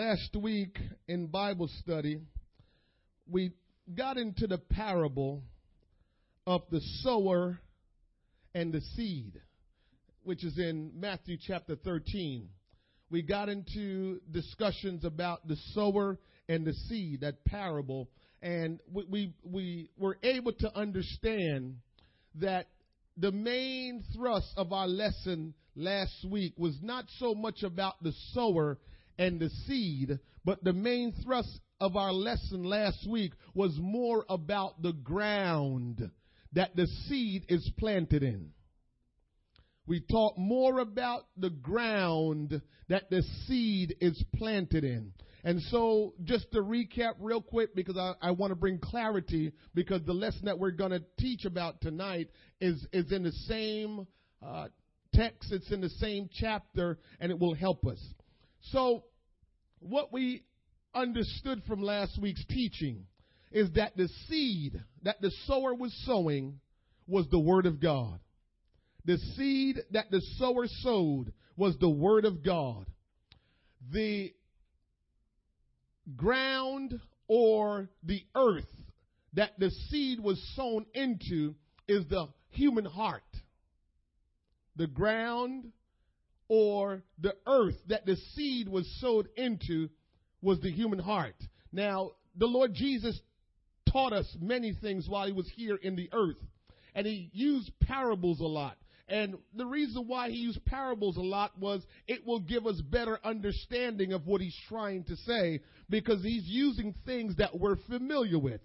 Last week in Bible study, we got into the parable of the sower and the seed, which is in Matthew chapter 13. We got into discussions about the sower and the seed, that parable, and we, we, we were able to understand that the main thrust of our lesson last week was not so much about the sower and the seed, but the main thrust of our lesson last week was more about the ground that the seed is planted in. We talked more about the ground that the seed is planted in. And so, just to recap real quick, because I, I want to bring clarity, because the lesson that we're going to teach about tonight is, is in the same uh, text, it's in the same chapter, and it will help us. So, what we understood from last week's teaching is that the seed that the sower was sowing was the Word of God. The seed that the sower sowed was the Word of God. The ground or the earth that the seed was sown into is the human heart. The ground or the earth that the seed was sowed into was the human heart. Now, the Lord Jesus taught us many things while he was here in the earth, and he used parables a lot. And the reason why he used parables a lot was it will give us better understanding of what he's trying to say because he's using things that we're familiar with.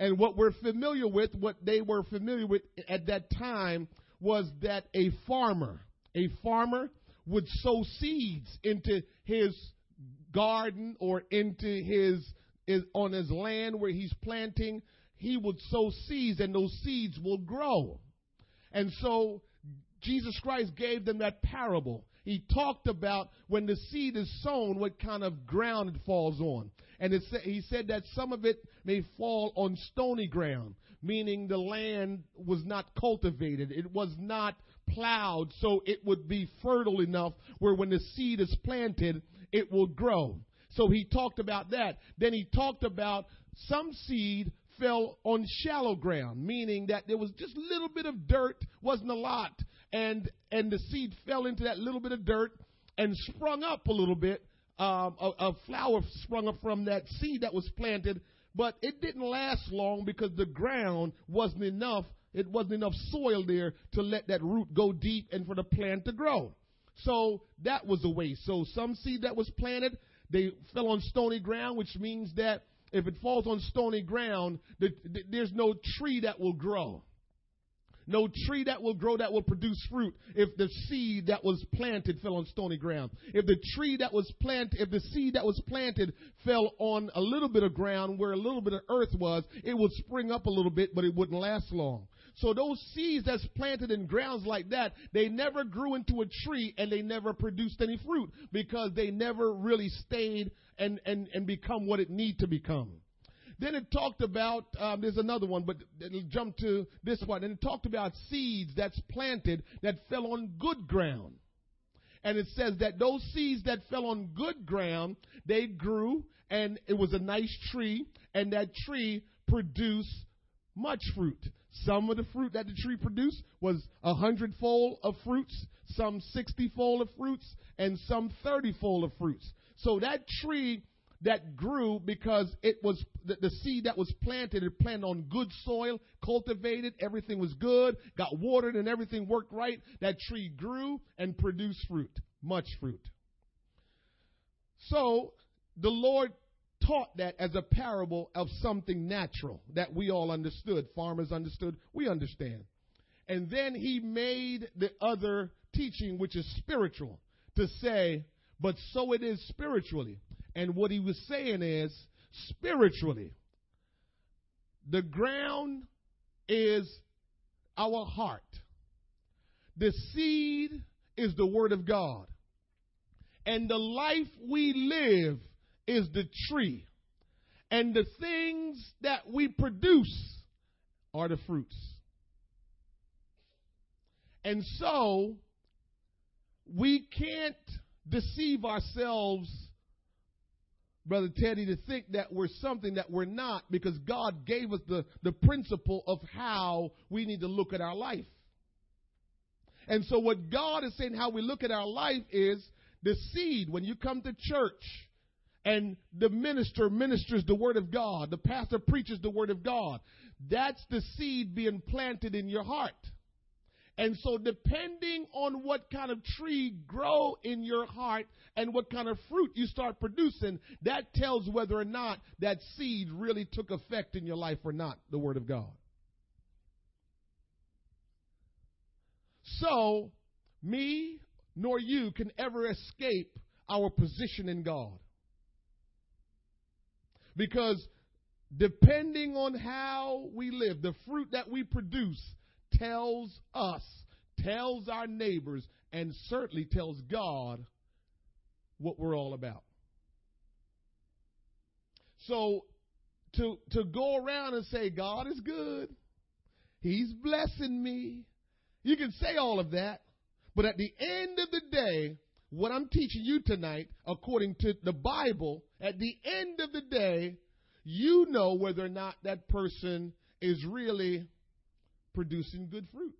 And what we're familiar with, what they were familiar with at that time was that a farmer, a farmer would sow seeds into his garden or into his, his on his land where he's planting, he would sow seeds and those seeds will grow. And so Jesus Christ gave them that parable. He talked about when the seed is sown, what kind of ground it falls on. And sa- he said that some of it may fall on stony ground, meaning the land was not cultivated. It was not plowed, so it would be fertile enough where when the seed is planted, it will grow. So he talked about that. Then he talked about some seed fell on shallow ground, meaning that there was just a little bit of dirt, wasn't a lot, and and the seed fell into that little bit of dirt and sprung up a little bit. Um, a, a flower sprung up from that seed that was planted, but it didn't last long because the ground wasn't enough it wasn't enough soil there to let that root go deep and for the plant to grow. So that was a waste. So some seed that was planted, they fell on stony ground, which means that if it falls on stony ground, the, the, there's no tree that will grow no tree that will grow that will produce fruit if the seed that was planted fell on stony ground. If the tree that was planted, if the seed that was planted fell on a little bit of ground where a little bit of earth was, it would spring up a little bit, but it wouldn't last long. So those seeds that's planted in grounds like that, they never grew into a tree and they never produced any fruit because they never really stayed and, and, and become what it need to become. Then it talked about, um, there's another one, but it'll jump to this one. And it talked about seeds that's planted that fell on good ground. And it says that those seeds that fell on good ground, they grew and it was a nice tree and that tree produced much fruit. Some of the fruit that the tree produced was a hundredfold of fruits, some sixtyfold of fruits, and some thirtyfold of fruits. So that tree that grew because it was the, the, seed that was planted, it planted on good soil, cultivated, everything was good, got watered and everything worked right. That tree grew and produced fruit, much fruit. So the Lord taught that as a parable of something natural that we all understood. Farmers understood, we understand. And then he made the other teaching, which is spiritual, to say, but so it is spiritually. And what he was saying is spiritually, the ground is our heart. The seed is the word of God. And the life we live is the tree. And the things that we produce are the fruits. And so, we can't deceive ourselves Brother Teddy, to think that we're something that we're not because God gave us the, the principle of how we need to look at our life. And so, what God is saying, how we look at our life is the seed. When you come to church and the minister ministers the word of God, the pastor preaches the word of God, that's the seed being planted in your heart. And so depending on what kind of tree grow in your heart and what kind of fruit you start producing, that tells whether or not that seed really took effect in your life or not, the word of God. So, me nor you can ever escape our position in God. Because depending on how we live, the fruit that we produce tells us, tells our neighbors, and certainly tells God what we're all about. So to to go around and say God is good, He's blessing me. You can say all of that, but at the end of the day, what I'm teaching you tonight, according to the Bible, at the end of the day, you know whether or not that person is really producing good fruit.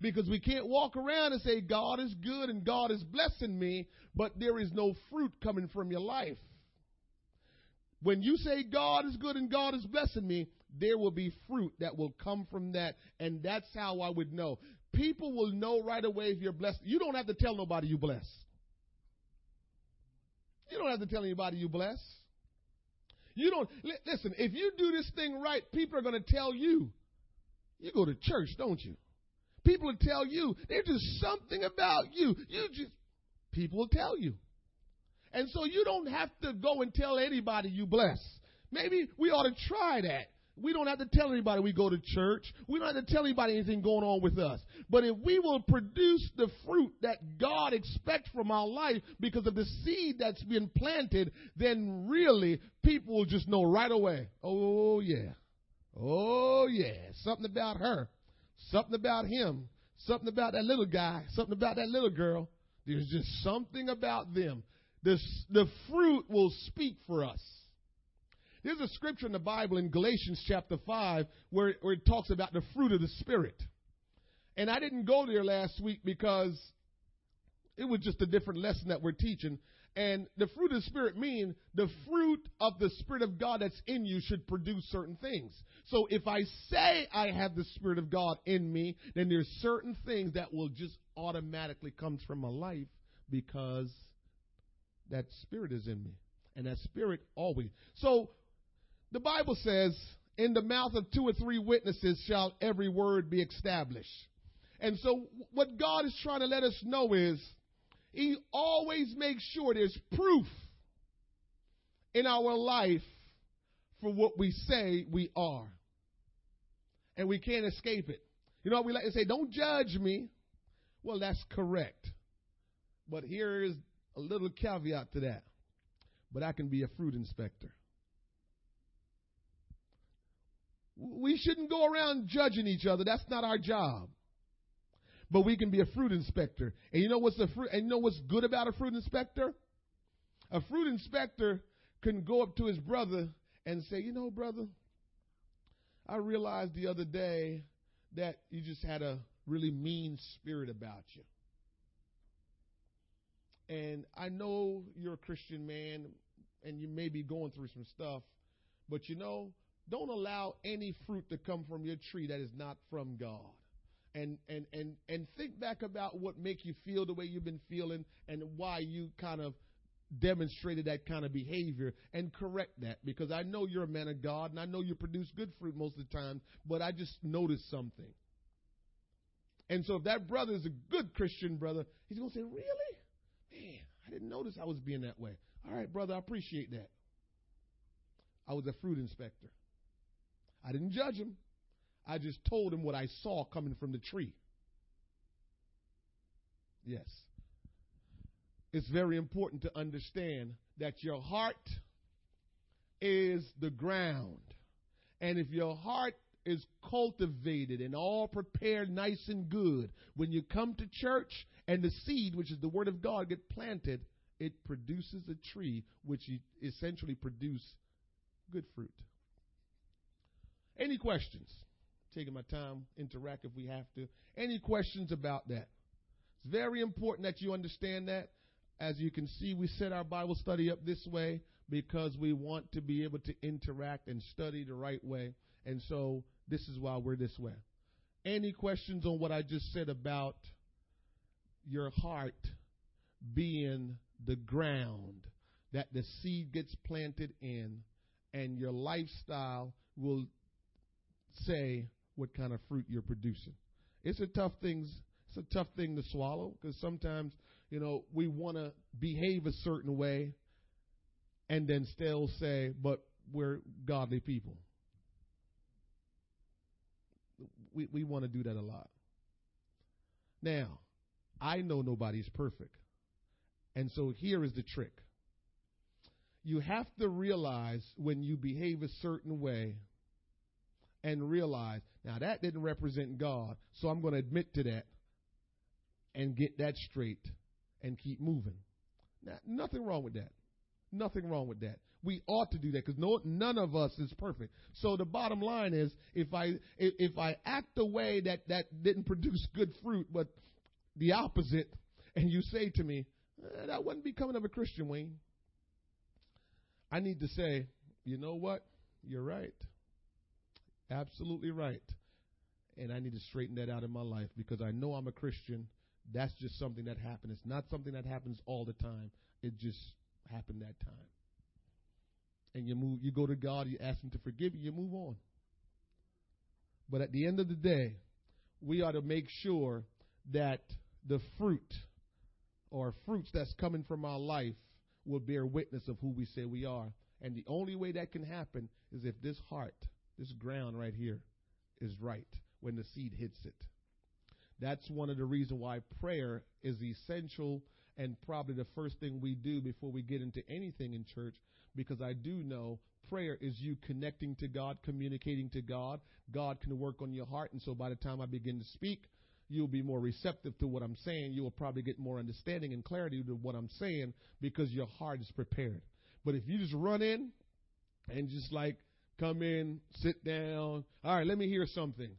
Because we can't walk around and say, God is good and God is blessing me, but there is no fruit coming from your life. When you say God is good and God is blessing me, there will be fruit that will come from that. And that's how I would know. People will know right away if you're blessed. You don't have to tell nobody you bless. You don't have to tell anybody you bless. You don't, listen, if you do this thing right, people are going to tell you. You go to church, don't you? People will tell you. There's just something about you. You just, people will tell you. And so you don't have to go and tell anybody you bless. Maybe we ought to try that. We don't have to tell anybody we go to church. We don't have to tell anybody anything going on with us. But if we will produce the fruit that God expects from our life because of the seed that's been planted, then really people will just know right away. Oh, yeah. Oh, yeah. Something about her. Something about him. Something about that little guy. Something about that little girl. There's just something about them. The, the fruit will speak for us. There's a scripture in the Bible in Galatians chapter 5 where, where it talks about the fruit of the Spirit. And I didn't go there last week because it was just a different lesson that we're teaching. And the fruit of the Spirit mean the fruit of the Spirit of God that's in you should produce certain things. So if I say I have the Spirit of God in me, then there's certain things that will just automatically comes from my life because that Spirit is in me. And that Spirit always. So the Bible says, in the mouth of two or three witnesses shall every word be established. And so what God is trying to let us know is he always makes sure there's proof in our life for what we say we are. And we can't escape it. You know, we like to say, don't judge me. Well, that's correct. But here is a little caveat to that. But I can be a fruit inspector. We shouldn't go around judging each other. That's not our job. But we can be a fruit inspector. And you know what's the fruit and you know what's good about a fruit inspector? A fruit inspector can go up to his brother and say, "You know, brother, I realized the other day that you just had a really mean spirit about you. And I know you're a Christian man and you may be going through some stuff, but you know, don't allow any fruit to come from your tree that is not from God. And and and and think back about what make you feel the way you've been feeling and why you kind of demonstrated that kind of behavior and correct that because I know you're a man of God and I know you produce good fruit most of the time, but I just noticed something. And so if that brother is a good Christian brother, he's going to say, Really? Man, I didn't notice I was being that way. All right, brother, I appreciate that. I was a fruit inspector. I didn't judge him. I just told him what I saw coming from the tree. Yes. It's very important to understand that your heart is the ground. And if your heart is cultivated and all prepared nice and good, when you come to church and the seed, which is the word of God, get planted, it produces a tree which essentially produce good fruit. Any questions? Taking my time, interact if we have to. Any questions about that? It's very important that you understand that. As you can see, we set our Bible study up this way because we want to be able to interact and study the right way. And so this is why we're this way. Any questions on what I just said about your heart being the ground that the seed gets planted in, and your lifestyle will say what kind of fruit you're producing. It's a tough thing. It's a tough thing to swallow because sometimes you know we want to behave a certain way, and then still say, "But we're godly people." We we want to do that a lot. Now, I know nobody's perfect. And so here is the trick. You have to realize when you behave a certain way and realize, now that didn't represent God, so I'm going to admit to that and get that straight and keep moving. Now, nothing wrong with that. Nothing wrong with that. We ought to do that because no, none of us is perfect. So the bottom line is, if I if, if I act a way that that didn't produce good fruit, but the opposite, and you say to me, eh, that wasn't becoming of a Christian, Wayne. I need to say, you know what? You're right. Absolutely right. And I need to straighten that out in my life because I know I'm a Christian. That's just something that happened. It's not something that happens all the time. It just happened that time. And you move you go to God, you ask him to forgive you, you move on. But at the end of the day, we ought to make sure that the fruit or fruits that's coming from our life will bear witness of who we say we are. And the only way that can happen is if this heart, this ground right here, is right when the seed hits it. That's one of the reasons why prayer is essential and probably the first thing we do before we get into anything in church because I do know prayer is you connecting to God, communicating to God. God can work on your heart. And so by the time I begin to speak, you'll be more receptive to what I'm saying. You will probably get more understanding and clarity to what I'm saying because your heart is prepared. But if you just run in and just like come in, sit down, all right, let me hear something,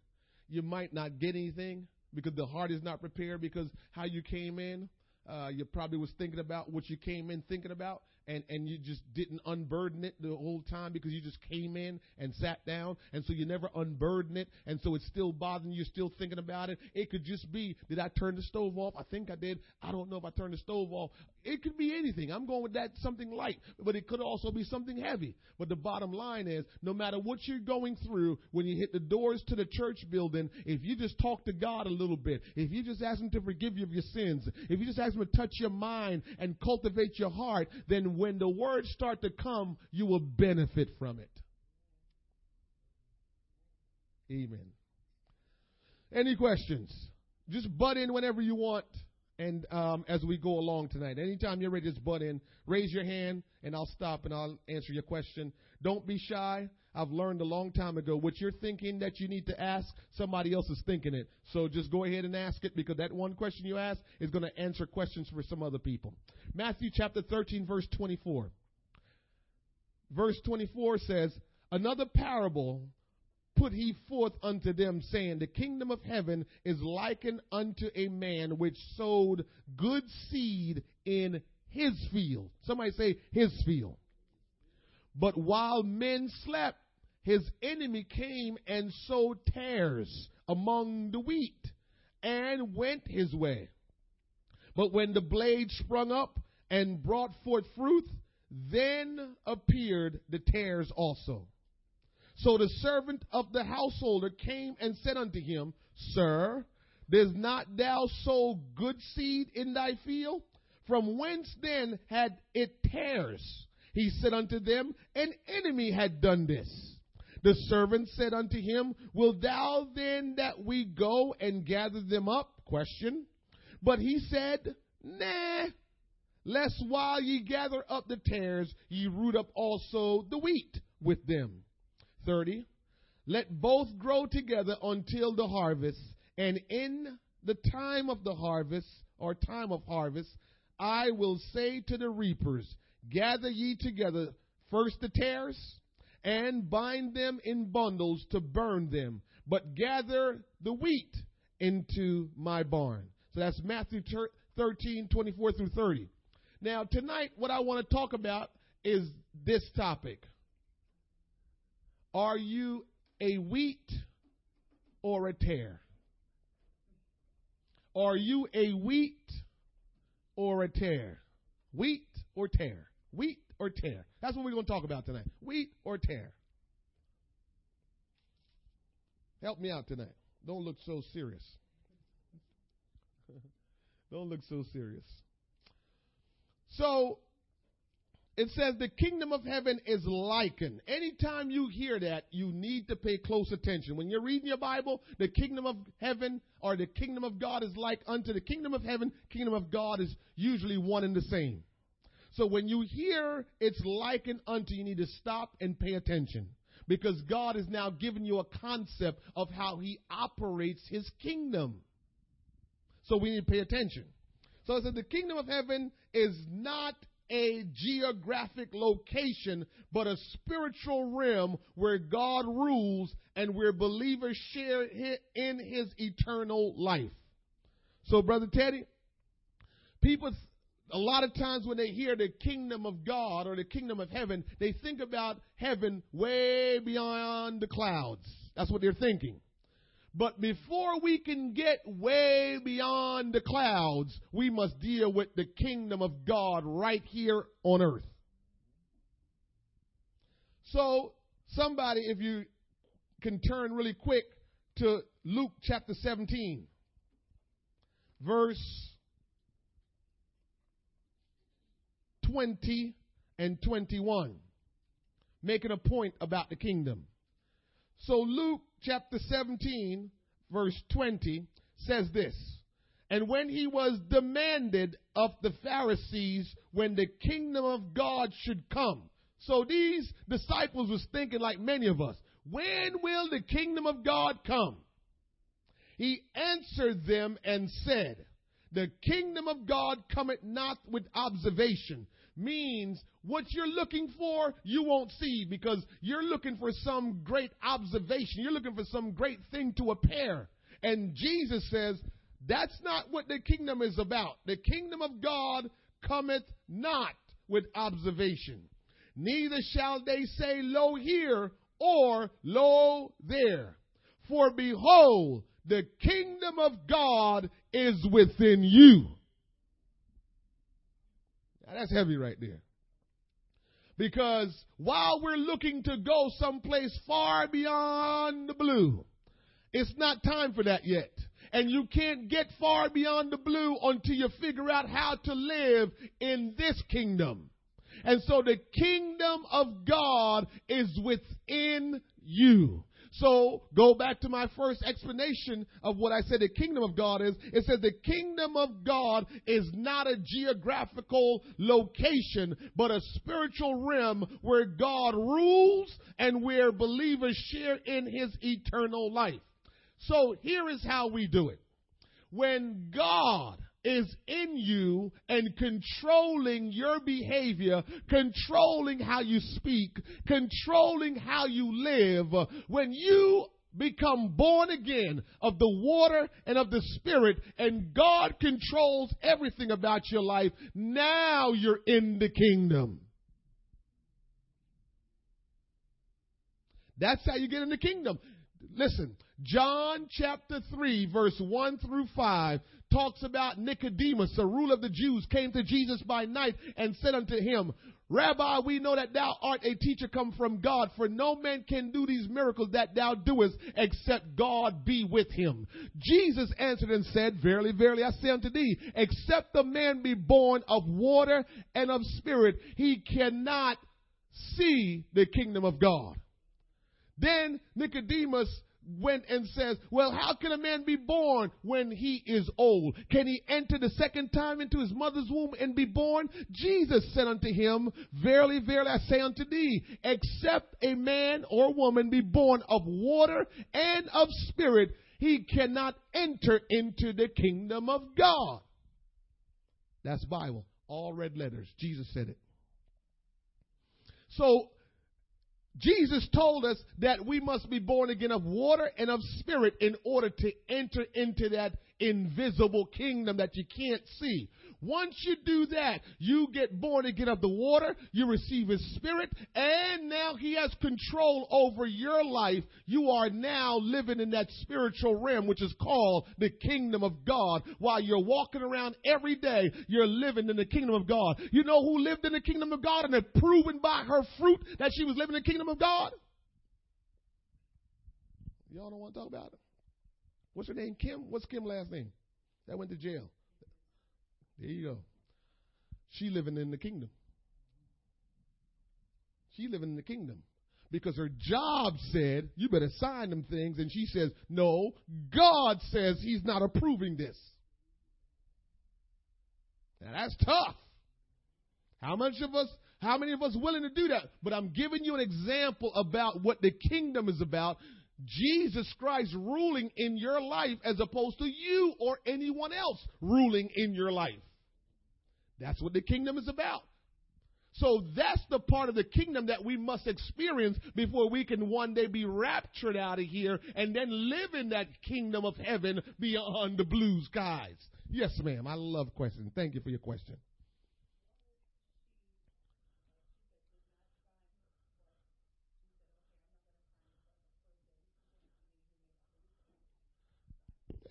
you might not get anything because the heart is not prepared because how you came in. Uh, you probably was thinking about what you came in thinking about, and, and you just didn't unburden it the whole time because you just came in and sat down. And so you never unburden it. And so it's still bothering you. Still thinking about it. It could just be, did I turn the stove off? I think I did. I don't know if I turned the stove off. It could be anything. I'm going with that something light, but it could also be something heavy. But the bottom line is, no matter what you're going through, when you hit the doors to the church building, if you just talk to God a little bit, if you just ask Him to forgive you of your sins, if you just ask Him to touch your mind and cultivate your heart, then when the words start to come, you will benefit from it. Amen. Any questions? Just butt in whenever you want. And um, as we go along tonight, anytime you're ready, just butt in. Raise your hand, and I'll stop and I'll answer your question. Don't be shy. I've learned a long time ago what you're thinking that you need to ask, somebody else is thinking it. So just go ahead and ask it because that one question you ask is going to answer questions for some other people. Matthew chapter 13, verse 24. Verse 24 says, Another parable put he forth unto them, saying, The kingdom of heaven is likened unto a man which sowed good seed in his field. Somebody say, his field. But while men slept, his enemy came and sowed tares among the wheat and went his way. But when the blade sprung up and brought forth fruit, then appeared the tares also. So the servant of the householder came and said unto him, Sir, does not thou sow good seed in thy field? From whence then had it tares? He said unto them, An enemy had done this. The servant said unto him, Will thou then that we go and gather them up? Question. But he said, Nah, lest while ye gather up the tares, ye root up also the wheat with them. 30. Let both grow together until the harvest, and in the time of the harvest, or time of harvest, I will say to the reapers, Gather ye together first the tares, and bind them in bundles to burn them, but gather the wheat into my barn. So that's Matthew 13, 24 through 30. Now, tonight, what I want to talk about is this topic Are you a wheat or a tare? Are you a wheat or a tare? Wheat or tare? Wheat or tare. That's what we're going to talk about tonight. Wheat or tare. Help me out tonight. Don't look so serious. Don't look so serious. So, it says the kingdom of heaven is likened. Anytime you hear that, you need to pay close attention. When you're reading your Bible, the kingdom of heaven or the kingdom of God is like unto the kingdom of heaven. Kingdom of God is usually one and the same. So when you hear it's likened unto, you need to stop and pay attention. Because God is now giving you a concept of how He operates His kingdom. So we need to pay attention. So it says the kingdom of heaven is not a geographic location, but a spiritual realm where God rules and where believers share in his eternal life. So, Brother Teddy, people, a lot of times when they hear the kingdom of God or the kingdom of heaven, they think about heaven way beyond the clouds. That's what they're thinking. But before we can get way beyond the clouds, we must deal with the kingdom of God right here on earth. So, somebody, if you can turn really quick to Luke chapter 17, verse 20 and 21, making a point about the kingdom. So, Luke chapter 17, verse 20 says this. And when he was demanded of the Pharisees when the kingdom of God should come. So these disciples was thinking like many of us, when will the kingdom of God come? He answered them and said, the kingdom of God cometh not with observation, means what you're looking for, you won't see because you're looking for some great observation. You're looking for some great thing to appear. And Jesus says, that's not what the kingdom is about. The kingdom of God cometh not with observation. Neither shall they say, Lo here or Lo there. For behold, the kingdom of God is within you. Now that's heavy right there. Because while we're looking to go someplace far beyond the blue, it's not time for that yet. And you can't get far beyond the blue until you figure out how to live in this kingdom. And so the kingdom of God is within you. So go back to my first explanation of what I said the kingdom of God is. It says the kingdom of God is not a geographical location, but a spiritual realm where God rules and where believers share in his eternal life. So here is how we do it. When God is in you and controlling your behavior, controlling how you speak, controlling how you live. When you become born again of the water and of the spirit and God controls everything about your life, now you're in the kingdom. That's how you get in the kingdom. Listen, John chapter 3, verse 1 through 5 talks about Nicodemus, a ruler of the Jews, came to Jesus by night and said unto him, Rabbi, we know that thou art a teacher come from God, for no man can do these miracles that thou doest except God be with him. Jesus answered and said, Verily, verily, I say unto thee, except the man be born of water and of spirit, he cannot see the kingdom of God. Then Nicodemus went and says, Well, how can a man be born when he is old? Can he enter the second time into his mother's womb and be born? Jesus said unto him, Verily, verily, I say unto thee, except a man or woman be born of water and of spirit, he cannot enter into the kingdom of God. That's Bible. All red letters. Jesus said it. So Jesus told us that we must be born again of water and of spirit in order to enter into that invisible kingdom that you can't see. Once you do that, you get born again of the water, you receive His Spirit, and now He has control over your life. You are now living in that spiritual realm, which is called the kingdom of God. While you're walking around every day, you're living in the kingdom of God. You know who lived in the kingdom of God and had proven by her fruit that she was living in the kingdom of God? Y'all don't want to talk about it? What's her name? Kim? What's Kim's last name? That went to jail. There you go. She living in the kingdom. She living in the kingdom. Because her job said, you better sign them things. And she says, no, God says he's not approving this. Now that's tough. How much of us, how many of us willing to do that? But I'm giving you an example about what the kingdom is about. Jesus Christ ruling in your life as opposed to you or anyone else ruling in your life. That's what the kingdom is about. So that's the part of the kingdom that we must experience before we can one day be raptured out of here and then live in that kingdom of heaven beyond the blue skies. Yes, ma'am. I love questions. Thank you for your question.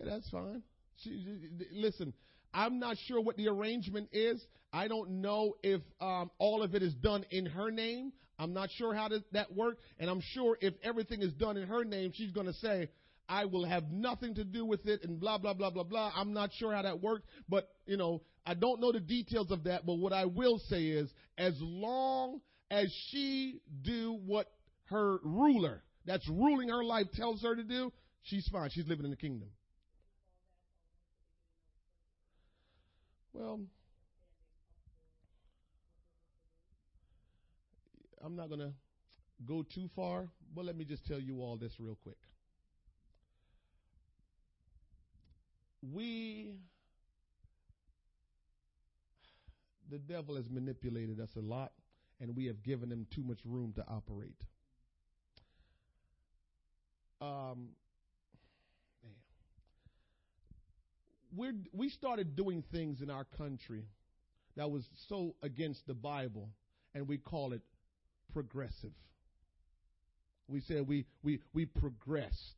that's fine. She, listen, I'm not sure what the arrangement is. I don't know if um, all of it is done in her name. I'm not sure how that work. And I'm sure if everything is done in her name, she's going to say, I will have nothing to do with it and blah, blah, blah, blah, blah. I'm not sure how that works. But, you know, I don't know the details of that. But what I will say is as long as she do what her ruler that's ruling her life tells her to do, she's fine. She's living in the kingdom. Well, I'm not going to go too far, but let me just tell you all this real quick. We, the devil has manipulated us a lot, and we have given him too much room to operate. Um, we we started doing things in our country that was so against the Bible, and we call it progressive. We said we we we progressed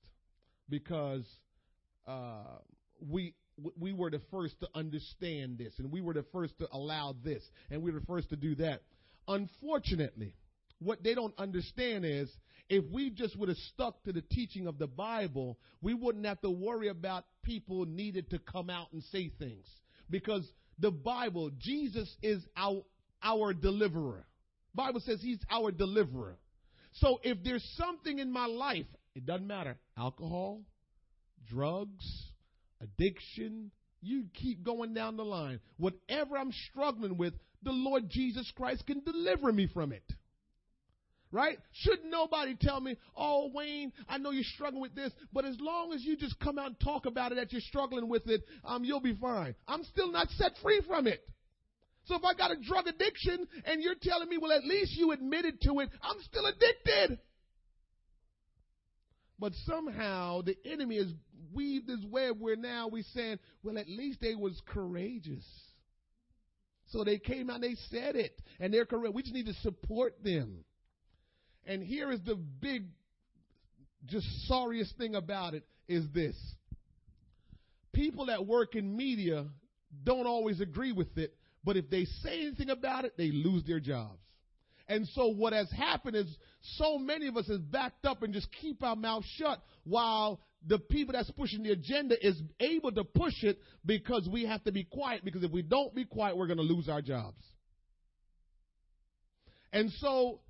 because uh, we we were the first to understand this, and we were the first to allow this, and we were the first to do that. Unfortunately, what they don't understand is if we just would have stuck to the teaching of the Bible, we wouldn't have to worry about people needed to come out and say things. Because the Bible, Jesus is our, our deliverer. Bible says he's our deliverer. So if there's something in my life, it doesn't matter. Alcohol, drugs, addiction, you keep going down the line. Whatever I'm struggling with, the Lord Jesus Christ can deliver me from it right? Should nobody tell me, oh, Wayne, I know you're struggling with this, but as long as you just come out and talk about it that you're struggling with it, um, you'll be fine. I'm still not set free from it. So if I got a drug addiction and you're telling me, well, at least you admitted to it, I'm still addicted. But somehow the enemy has weaved this web where now we're saying, well, at least they was courageous. So they came out and they said it. And they're correct. We just need to support them. And here is the big, just sorriest thing about it is this. People that work in media don't always agree with it, but if they say anything about it, they lose their jobs. And so what has happened is so many of us has backed up and just keep our mouth shut while the people that's pushing the agenda is able to push it because we have to be quiet because if we don't be quiet, we're going to lose our jobs. And so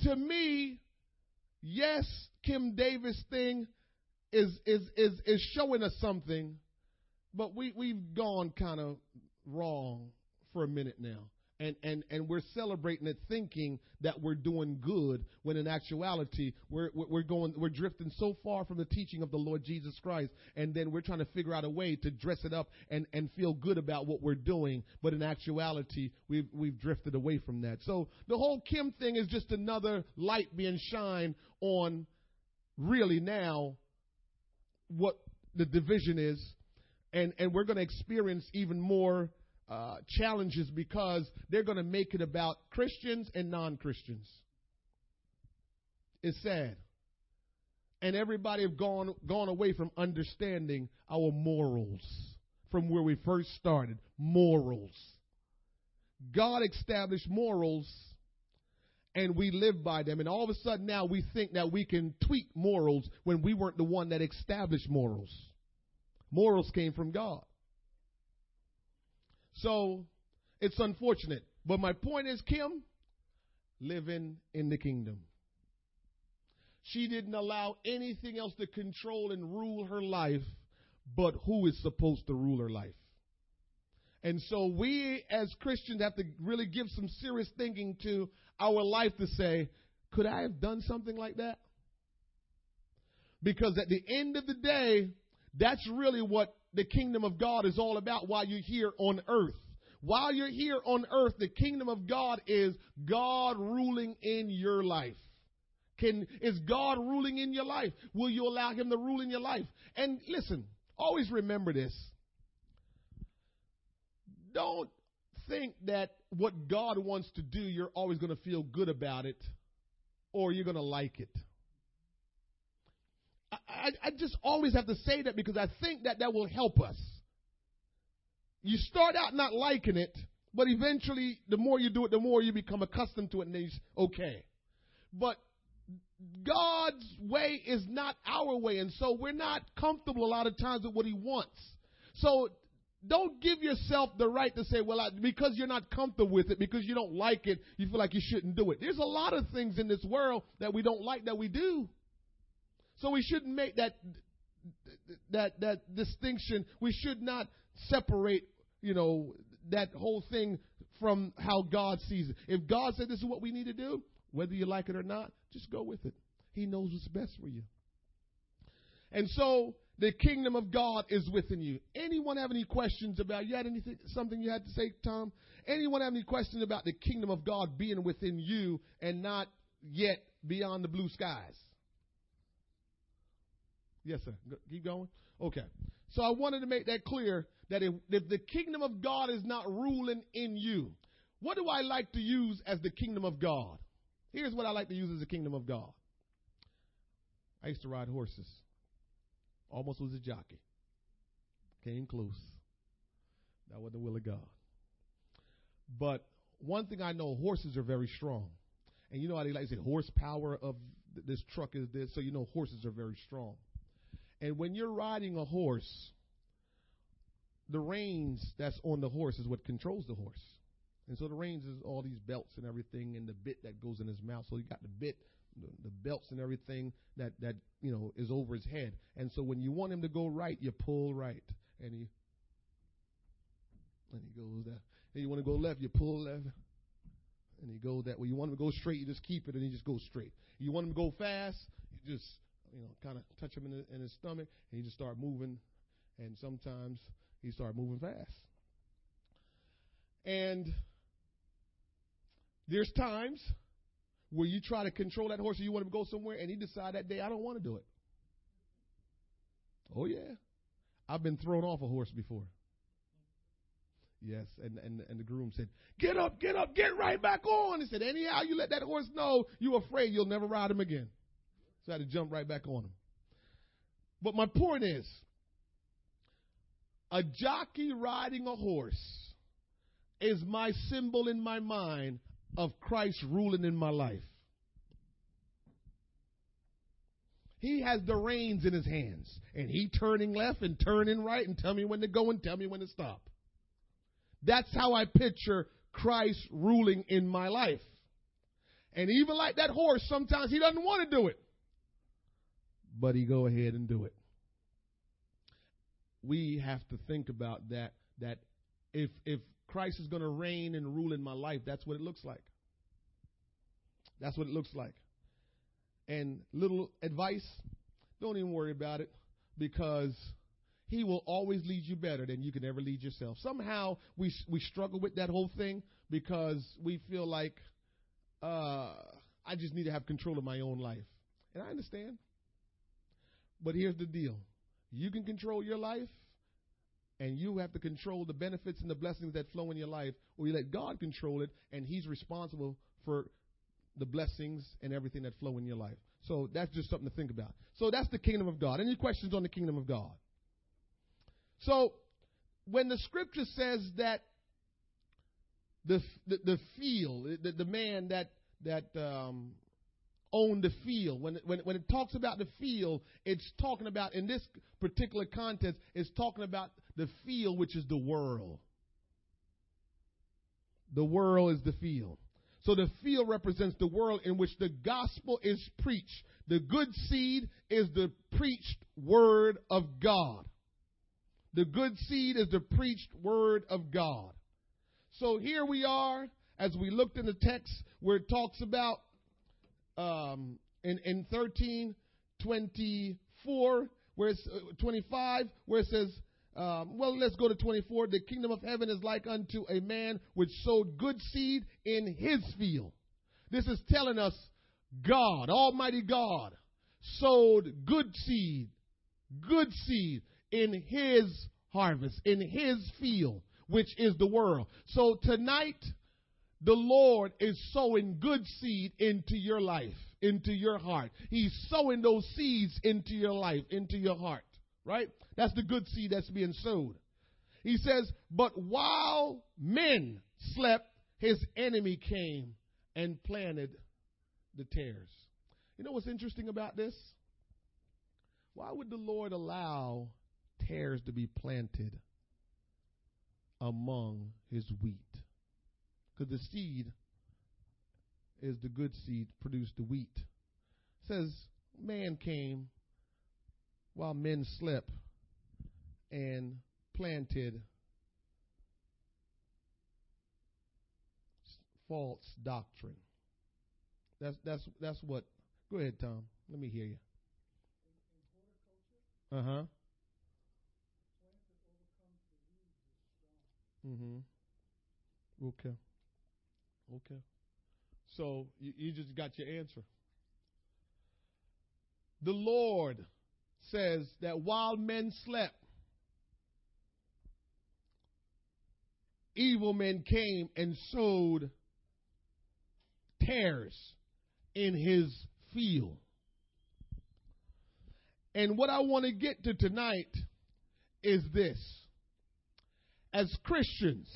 to me, yes, Kim Davis thing is is is is showing us something, but we we've gone kind of wrong for a minute now. And, and, and we're celebrating it thinking that we're doing good when in actuality we're, we're going we're drifting so far from the teaching of the Lord Jesus Christ and then we're trying to figure out a way to dress it up and, and feel good about what we're doing but in actuality we've we've drifted away from that. So the whole Kim thing is just another light being shined on really now what the division is and and we're going to experience even more uh, challenges because they're going to make it about Christians and non Christians. It's sad. And everybody have gone, gone away from understanding our morals from where we first started. Morals. God established morals and we live by them. And all of a sudden now we think that we can tweak morals when we weren't the one that established morals. Morals came from God. So it's unfortunate. But my point is, Kim, living in the kingdom. She didn't allow anything else to control and rule her life but who is supposed to rule her life. And so we as Christians have to really give some serious thinking to our life to say, could I have done something like that? Because at the end of the day, that's really what the kingdom of God is all about while you're here on earth. While you're here on earth, the kingdom of God is God ruling in your life. Can, is God ruling in your life? Will you allow Him to rule in your life? And listen, always remember this. Don't think that what God wants to do, you're always going to feel good about it or you're going to like it. I, I just always have to say that because I think that that will help us. You start out not liking it, but eventually, the more you do it, the more you become accustomed to it, and it's okay. But God's way is not our way, and so we're not comfortable a lot of times with what He wants. So don't give yourself the right to say, well, I, because you're not comfortable with it, because you don't like it, you feel like you shouldn't do it. There's a lot of things in this world that we don't like that we do. So we shouldn't make that that that distinction. We should not separate, you know, that whole thing from how God sees it. If God said this is what we need to do, whether you like it or not, just go with it. He knows what's best for you. And so the kingdom of God is within you. Anyone have any questions about you had anything something you had to say, Tom? Anyone have any questions about the kingdom of God being within you and not yet beyond the blue skies? Yes, sir. Keep going. Okay. So I wanted to make that clear that if, if the kingdom of God is not ruling in you, what do I like to use as the kingdom of God? Here's what I like to use as the kingdom of God. I used to ride horses. Almost was a jockey. Came close. That was the will of God. But one thing I know, horses are very strong. And you know how they like to say horsepower of this truck is this, so you know horses are very strong. And when you're riding a horse, the reins that's on the horse is what controls the horse. And so the reins is all these belts and everything and the bit that goes in his mouth. So you got the bit, the, the belts and everything that, that, you know, is over his head. And so when you want him to go right, you pull right. And he, and he goes that. And you want to go left, you pull left. And he goes that way. You want him to go straight, you just keep it and he just goes straight. You want him to go fast, you just you know, kind of touch him in, the, in his stomach, and he just start moving, and sometimes he start moving fast. And there's times where you try to control that horse, and you want him to go somewhere, and he decide that day, I don't want to do it. Oh yeah, I've been thrown off a horse before. Yes, and, and and the groom said, "Get up, get up, get right back on." He said, "Anyhow, you let that horse know you're afraid you'll never ride him again." So I had to jump right back on him. But my point is a jockey riding a horse is my symbol in my mind of Christ ruling in my life. He has the reins in his hands, and he turning left and turning right and tell me when to go and tell me when to stop. That's how I picture Christ ruling in my life. And even like that horse, sometimes he doesn't want to do it but he go ahead and do it. We have to think about that that if if Christ is going to reign and rule in my life, that's what it looks like. That's what it looks like. And little advice, don't even worry about it because he will always lead you better than you can ever lead yourself. Somehow we we struggle with that whole thing because we feel like uh, I just need to have control of my own life, and I understand. But here's the deal: you can control your life, and you have to control the benefits and the blessings that flow in your life, or you let God control it, and He's responsible for the blessings and everything that flow in your life. So that's just something to think about. So that's the kingdom of God. Any questions on the kingdom of God? So when the scripture says that the the, the field, the, the man that that um, owned the field, when when when it talks about the field, it's talking about in this particular context, it's talking about the field, which is the world. The world is the field. So the field represents the world in which the gospel is preached. The good seed is the preached word of God. The good seed is the preached word of God. So here we are, as we looked in the text where it talks about um, in, in 13, 24, where it's uh, 25, where it says, um, well, let's go to 24. The kingdom of heaven is like unto a man which sowed good seed in his field. This is telling us God, Almighty God, sowed good seed, good seed in his harvest, in his field, which is the world. So tonight, the Lord is sowing good seed into your life, into your heart. He's sowing those seeds into your life, into your heart, right? That's the good seed that's being sowed. He says, But while men slept, his enemy came and planted the tares. You know what's interesting about this? Why would the Lord allow tares to be planted among his wheat? Because the seed is the good seed, produced the wheat. It says, Man came while men slept and planted false doctrine. That's that's that's what. Go ahead, Tom. Let me hear you. Uh huh. Mm-hmm. Okay. Okay. So you, you just got your answer. The Lord says that while men slept, evil men came and sowed tares in his field. And what I want to get to tonight is this. As Christians,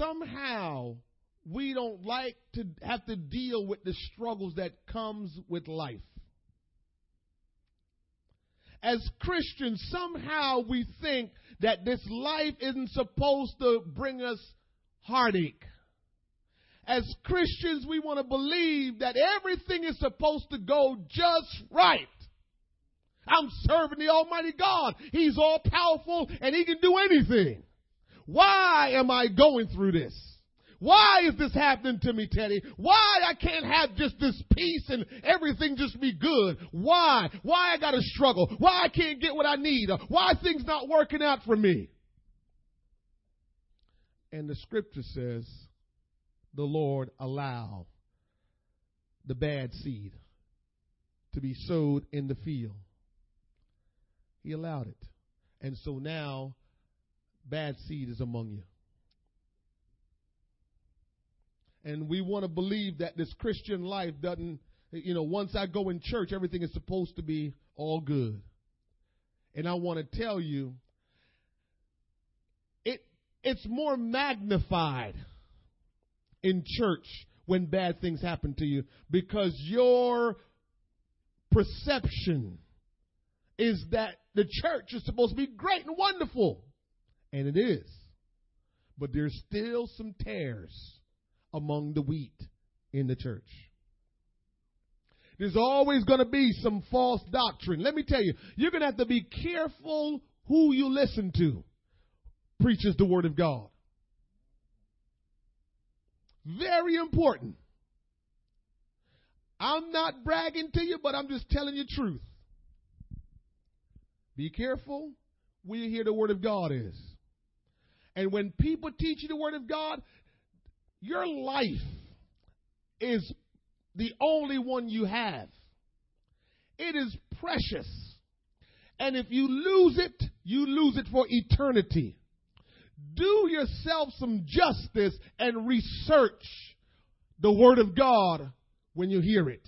somehow we don't like to have to deal with the struggles that comes with life. As Christians, somehow we think that this life isn't supposed to bring us heartache. As Christians, we want to believe that everything is supposed to go just right. I'm serving the Almighty God. He's all powerful and He can do anything. Why am I going through this? Why is this happening to me, Teddy? Why I can't have just this peace and everything just be good? Why? Why I gotta struggle? Why I can't get what I need? Why things not working out for me? And the scripture says, the Lord allow the bad seed to be sowed in the field. He allowed it. And so now bad seed is among you. And we want to believe that this Christian life doesn't, you know, once I go in church, everything is supposed to be all good. And I want to tell you, it it's more magnified in church when bad things happen to you because your perception is that the church is supposed to be great and wonderful. And it is. But there's still some tares among the wheat in the church. There's always going to be some false doctrine. Let me tell you, you're going to have to be careful who you listen to. preaches the word of God. Very important. I'm not bragging to you, but I'm just telling you truth. Be careful where you hear the word of God is. And when people teach you the word of God, your life is the only one you have. It is precious. And if you lose it, you lose it for eternity. Do yourself some justice and research the Word of God when you hear it.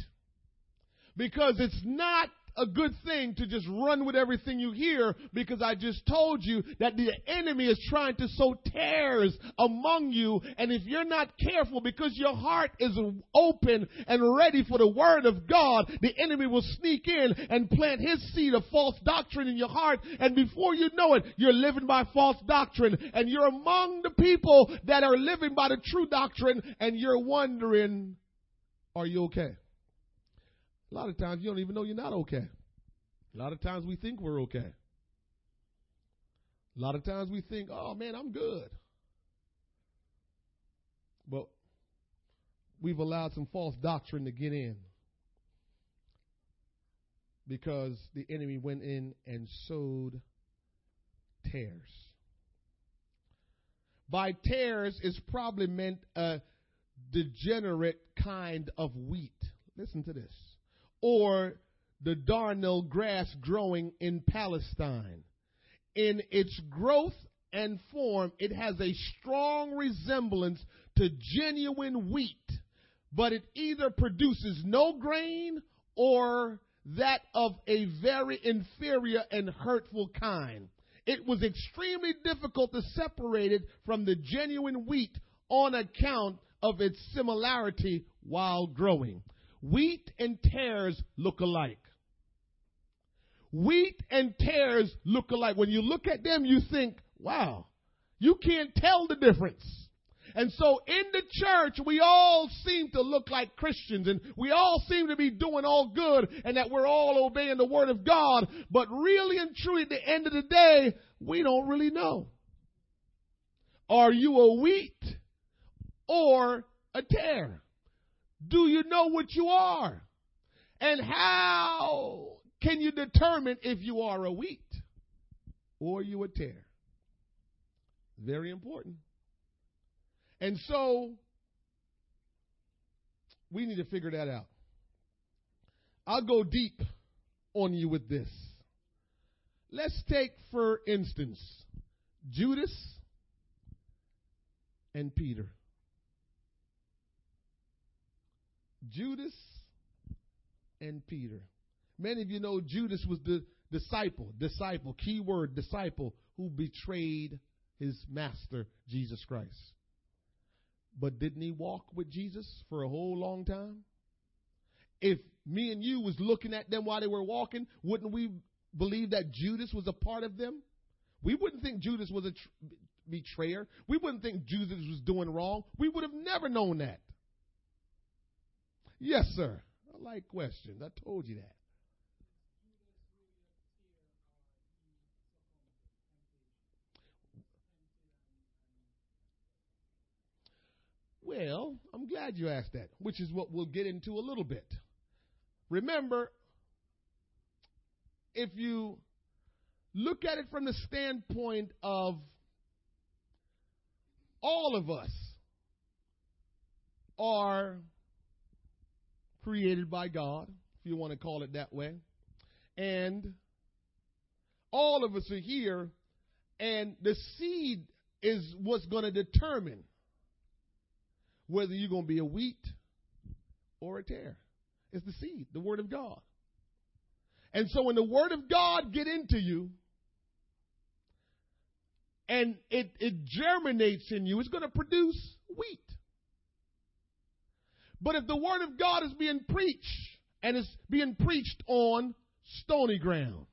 Because it's not a good thing to just run with everything you hear because I just told you that the enemy is trying to sow tares among you. And if you're not careful because your heart is open and ready for the word of God, the enemy will sneak in and plant his seed of false doctrine in your heart. And before you know it, you're living by false doctrine and you're among the people that are living by the true doctrine and you're wondering, are you okay? A lot of times you don't even know you're not okay. A lot of times we think we're okay. A lot of times we think, oh man, I'm good. But we've allowed some false doctrine to get in because the enemy went in and sowed tares. By tares is probably meant a degenerate kind of wheat. Listen to this or the darnel grass growing in Palestine. In its growth and form, it has a strong resemblance to genuine wheat, but it either produces no grain or that of a very inferior and hurtful kind. It was extremely difficult to separate it from the genuine wheat on account of its similarity while growing. Wheat and tares look alike. Wheat and tares look alike. When you look at them, you think, wow, you can't tell the difference. And so in the church, we all seem to look like Christians and we all seem to be doing all good and that we're all obeying the word of God. But really and truly, at the end of the day, we don't really know. Are you a wheat or a tare? Do you know what you are? And how can you determine if you are a wheat or you a tare? Very important. And so we need to figure that out. I'll go deep on you with this. Let's take, for instance, Judas and Peter. Judas and Peter. Many of you know Judas was the disciple, disciple, keyword disciple, who betrayed his master, Jesus Christ. But didn't he walk with Jesus for a whole long time? If me and you was looking at them while they were walking, wouldn't we believe that Judas was a part of them? We wouldn't think Judas was a tr- betrayer. We wouldn't think Judas was doing wrong. We would have never known that. Yes, sir. I like questions. I told you that. Well, I'm glad you asked that, which is what we'll get into a little bit. Remember, if you look at it from the standpoint of all of us are created by God, if you want to call it that way. And all of us are here, and the seed is what's going to determine whether you're going to be a wheat or a tare. It's the seed, the word of God. And so when the word of God get into you and it, it germinates in you, it's going to produce wheat. But if the word of God is being preached and it's being preached on stony ground,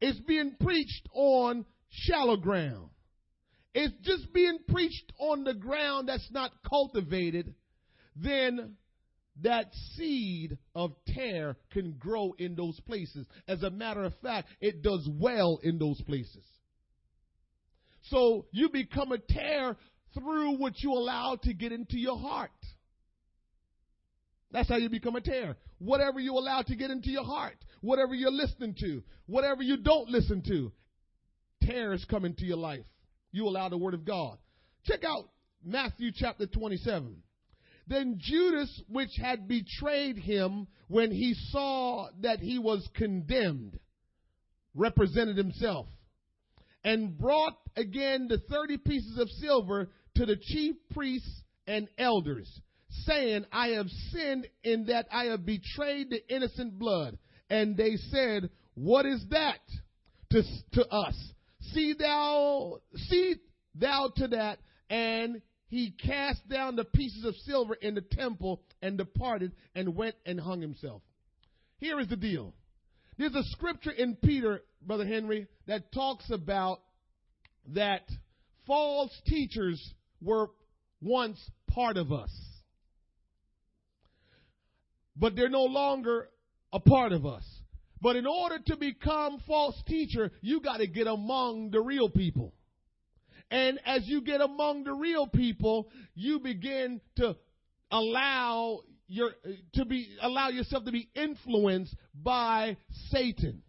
it's being preached on shallow ground, it's just being preached on the ground that's not cultivated, then that seed of tare can grow in those places. As a matter of fact, it does well in those places. So you become a tare through what you allow to get into your heart. That's how you become a tare. Whatever you allow to get into your heart, whatever you're listening to, whatever you don't listen to, tares come into your life. You allow the word of God. Check out Matthew chapter 27. Then Judas, which had betrayed him when he saw that he was condemned, represented himself and brought again the 30 pieces of silver to the chief priests and elders, saying, I have sinned in that I have betrayed the innocent blood. And they said, What is that to, to us? See thou, see thou to that. And he cast down the pieces of silver in the temple and departed and went and hung himself. Here is the deal. There's a scripture in Peter, Brother Henry, that talks about that false teachers were once part of us. But they're no longer a part of us. But in order to become false teacher, you got to get among the real people. And as you get among the real people, you begin to allow your to be allow yourself to be influenced by Satan.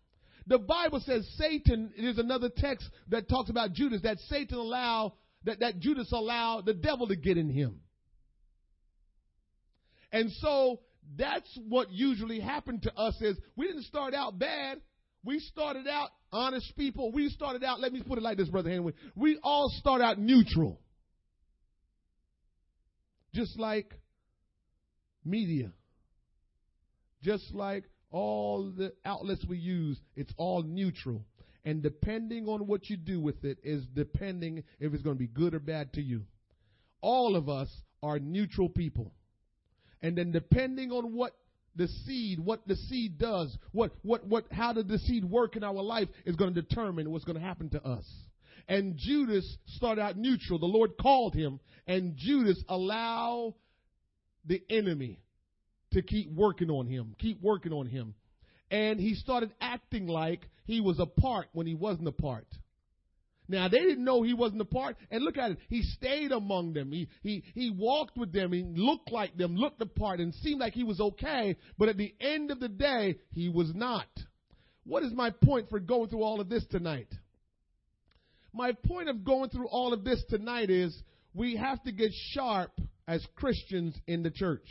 The Bible says Satan, there's another text that talks about Judas, that Satan allowed, that, that Judas allowed the devil to get in him. And so that's what usually happened to us is we didn't start out bad. We started out honest people. We started out, let me put it like this, Brother Henry. We all start out neutral. Just like media. Just like all the outlets we use, it's all neutral. And depending on what you do with it is depending if it's going to be good or bad to you. All of us are neutral people. And then depending on what the seed, what the seed does, what, what, what, how did the seed work in our life is going to determine what's going to happen to us. And Judas started out neutral. The Lord called him, and Judas allowed the enemy to keep working on him, keep working on him. And he started acting like he was a part when he wasn't a part. Now they didn't know he wasn't a part, and look at it. He stayed among them. He he he walked with them. He looked like them, looked the part, and seemed like he was okay. But at the end of the day, he was not. What is my point for going through all of this tonight? My point of going through all of this tonight is we have to get sharp as Christians in the church.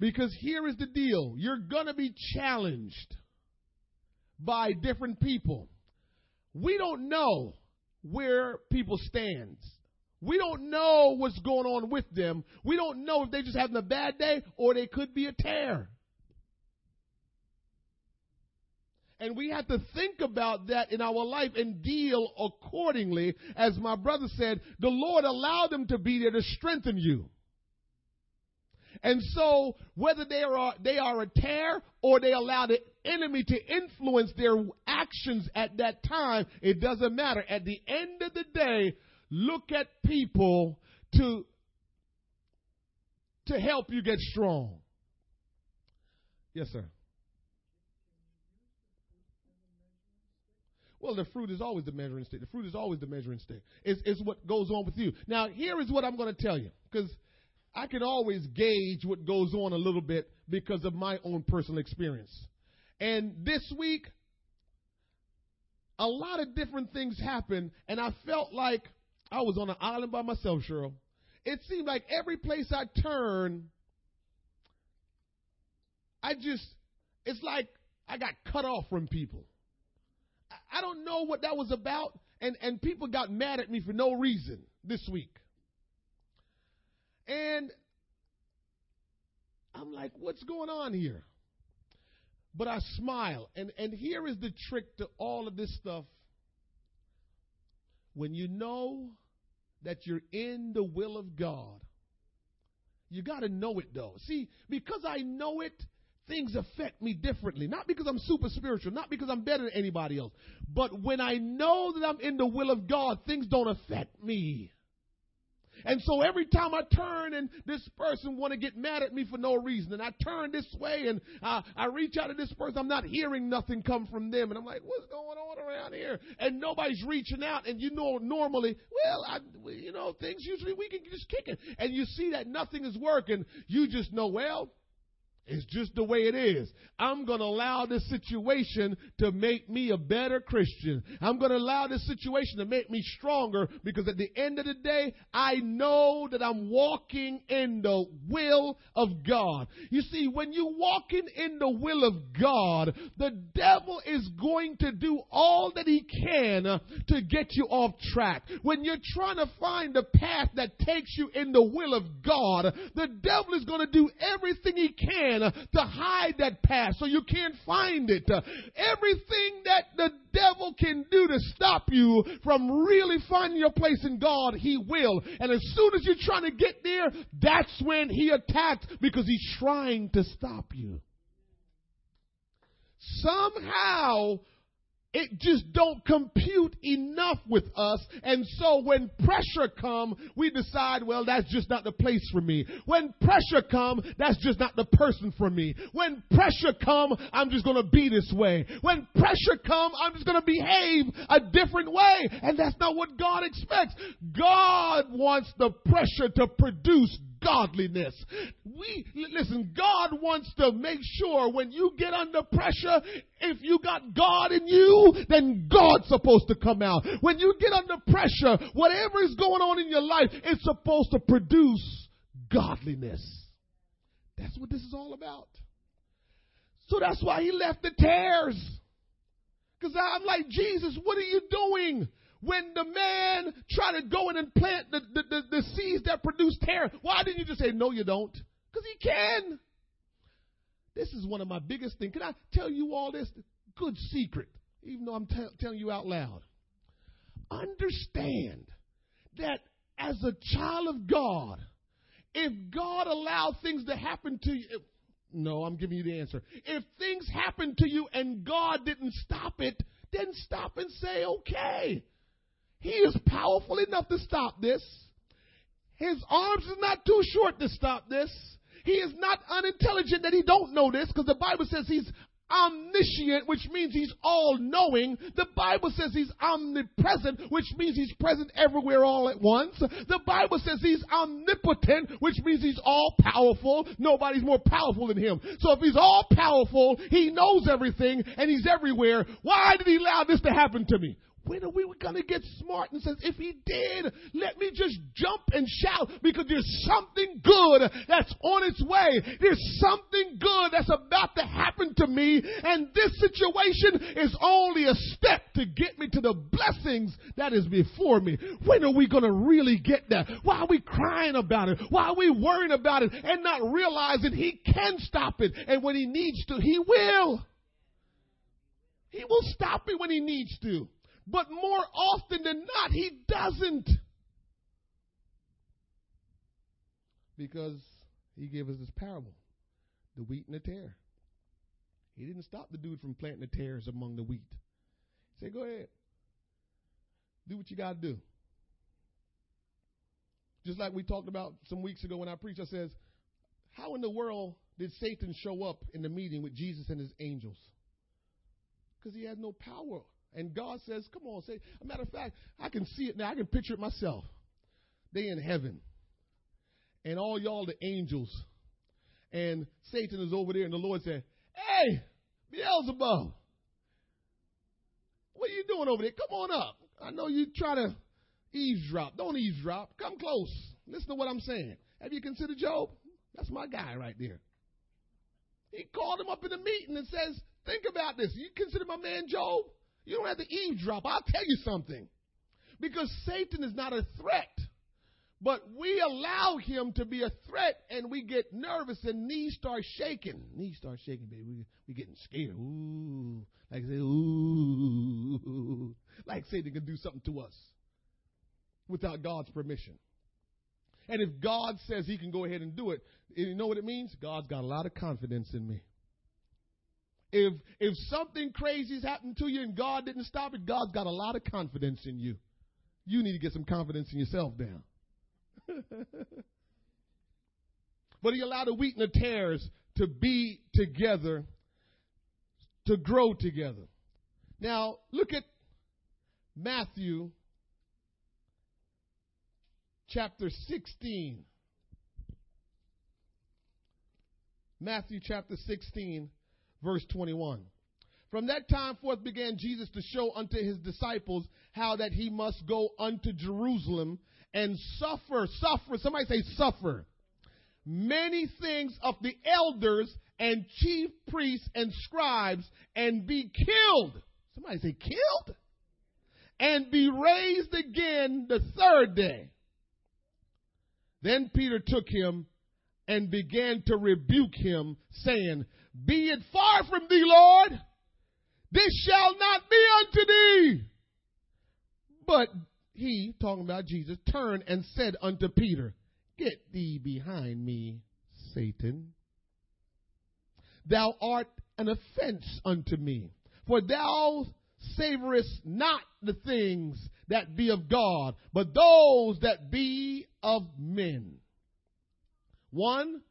Because here is the deal you're going to be challenged by different people. We don't know where people stand. We don't know what's going on with them. We don't know if they're just having a bad day or they could be a tare. And we have to think about that in our life and deal accordingly. As my brother said, the Lord allowed them to be there to strengthen you. And so, whether they are, they are a tare or they allow the enemy to influence their actions at that time, it doesn't matter. At the end of the day, look at people to, to help you get strong. Yes, sir. Well, the fruit is always the measuring stick. The fruit is always the measuring stick. It's, it's what goes on with you. Now, here is what I'm going to tell you, because I can always gauge what goes on a little bit because of my own personal experience. And this week, a lot of different things happened, and I felt like I was on an island by myself, Cheryl. It seemed like every place I turned, I just, it's like I got cut off from people. I don't know what that was about, and, and people got mad at me for no reason this week. And I'm like, what's going on here? But I smile. And, and here is the trick to all of this stuff. When you know that you're in the will of God, you got to know it though. See, because I know it, things affect me differently. Not because I'm super spiritual, not because I'm better than anybody else, but when I know that I'm in the will of God, things don't affect me. And so every time I turn and this person want to get mad at me for no reason, and I turn this way and I, I reach out to this person, I'm not hearing nothing come from them, and I'm like, what's going on around here? And nobody's reaching out, and you know normally, well, I, you know, things usually we can just kick it, and you see that nothing is working, you just know, well, it's just the way it is. I'm going to allow this situation to make me a better Christian. I'm going to allow this situation to make me stronger because at the end of the day, I know that I'm walking in the will of God. You see, when you're walking in the will of God, the devil is going to do all that he can to get you off track. When you're trying to find the path that takes you in the will of God, the devil is going to do everything he can Uh, to hide that past so you can't find it. Uh, everything that the devil can do to stop you from really finding your place in God, he will. And as soon as you're trying to get there, that's when he attacks because he's trying to stop you. Somehow, it just don't compute enough with us. And so when pressure come, we decide, well, that's just not the place for me. When pressure come, that's just not the person for me. When pressure come, I'm just going to be this way. When pressure come, I'm just going to behave a different way. And that's not what God expects. God wants the pressure to produce godliness. We, listen, God wants to make sure when you get under pressure, if you got God in you, then God's supposed to come out. When you get under pressure, whatever is going on in your life, it's supposed to produce godliness. That's what this is all about. So that's why he left the tares. Because I'm like, Jesus, what are you doing? When the man tried to go in and plant the, the, the, the seeds that produce terror, why didn't you just say, no, you don't? Because he can. This is one of my biggest things. Can I tell you all this? Good secret, even though I'm t- telling you out loud. Understand that as a child of God, if God allowed things to happen to you, no, I'm giving you the answer. If things happen to you and God didn't stop it, then stop and say, okay, he is powerful enough to stop this. His arms is not too short to stop this. He is not unintelligent that he don't know this because the Bible says he's omniscient, which means he's all knowing. The Bible says he's omnipresent, which means he's present everywhere all at once. The Bible says he's omnipotent, which means he's all powerful. Nobody's more powerful than him. So if he's all powerful, he knows everything, and he's everywhere, why did he allow this to happen to me? When are we going to get smart and says, if he did, let me just jump and shout because there's something good that's on its way. There's something good that's about to happen to me and this situation is only a step to get me to the blessings that is before me. When are we going to really get that? Why are we crying about it? Why are we worrying about it and not realizing he can stop it and when he needs to, he will. He will stop it when he needs to. But more often than not, he doesn't. Because he gave us this parable the wheat and the tare. He didn't stop the dude from planting the tares among the wheat. He said, Go ahead. Do what you got to do. Just like we talked about some weeks ago when I preached, I says, How in the world did Satan show up in the meeting with Jesus and his angels? Because he had no power and God says, Come on, say, a matter of fact, I can see it now. I can picture it myself. They in heaven. And all y'all the angels. And Satan is over there, and the Lord said, Hey, Beelzebub, what are you doing over there? Come on up. I know you try to eavesdrop. Don't eavesdrop. Come close. Listen to what I'm saying. Have you considered Job? That's my guy right there. He called him up in the meeting and says, Think about this. You consider my man Job? You don't have to eavesdrop. I'll tell you something. Because Satan is not a threat. But we allow him to be a threat and we get nervous and knees start shaking. Knees start shaking, baby. We, we getting scared. Ooh. Like say, ooh. Like Satan can do something to us without God's permission. And if God says he can go ahead and do it, you know what it means? God's got a lot of confidence in me. If if something crazy is happening to you and God didn't stop it, God's got a lot of confidence in you. You need to get some confidence in yourself down. but he allowed the wheat and the tares to be together, to grow together. Now, look at Matthew chapter 16. Matthew chapter 16, verse 21. From that time forth began Jesus to show unto his disciples how that he must go unto Jerusalem and suffer, suffer, somebody say suffer, many things of the elders and chief priests and scribes and be killed. Somebody say killed? And be raised again the third day. Then Peter took him and began to rebuke him, saying, Be it far from thee, Lord. This shall not be unto thee. But he, talking about Jesus, turned and said unto Peter, Get thee behind me, Satan. Thou art an offense unto me, for thou savorest not the things that be of God, but those that be of men. One,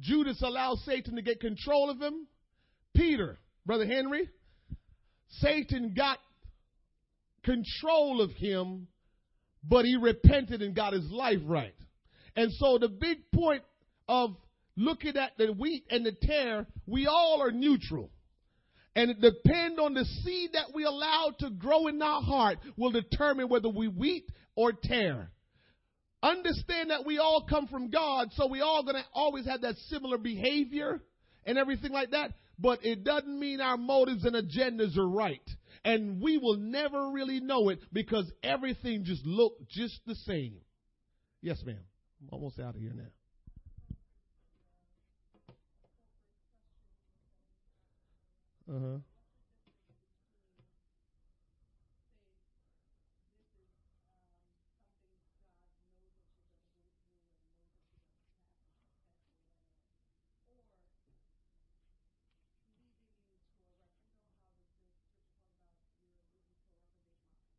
Judas allowed Satan to get control of him. Peter, Brother Henry, Satan got control of him, but he repented and got his life right. And so the big point of looking at the wheat and the tare, we all are neutral. And it depends on the seed that we allow to grow in our heart will determine whether we wheat or tare. Understand that we all come from God, so we all gonna always have that similar behavior and everything like that. But it doesn't mean our motives and agendas are right. And we will never really know it because everything just look just the same. Yes, ma'am. I'm almost out of here now. Uh huh.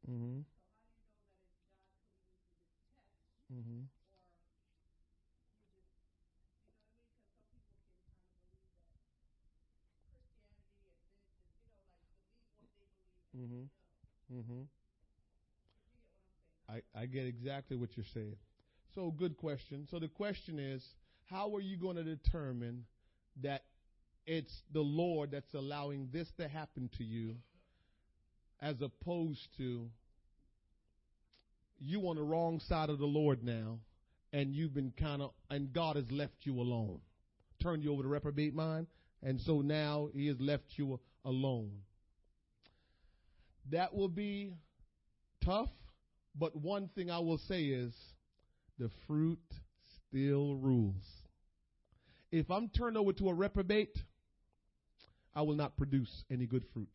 Mm-hmm. Mm-hmm. Mm-hmm. Mm-hmm. I, I get exactly what you're saying. So, good question. So, the question is how are you going to determine that it's the Lord that's allowing this to happen to you as opposed to you on the wrong side of the Lord now and you've been kind of, and God has left you alone, turned you over to reprobate mind, and so now He has left you alone. That will be tough, but one thing I will say is the fruit still rules. If I'm turned over to a reprobate, I will not produce any good fruit.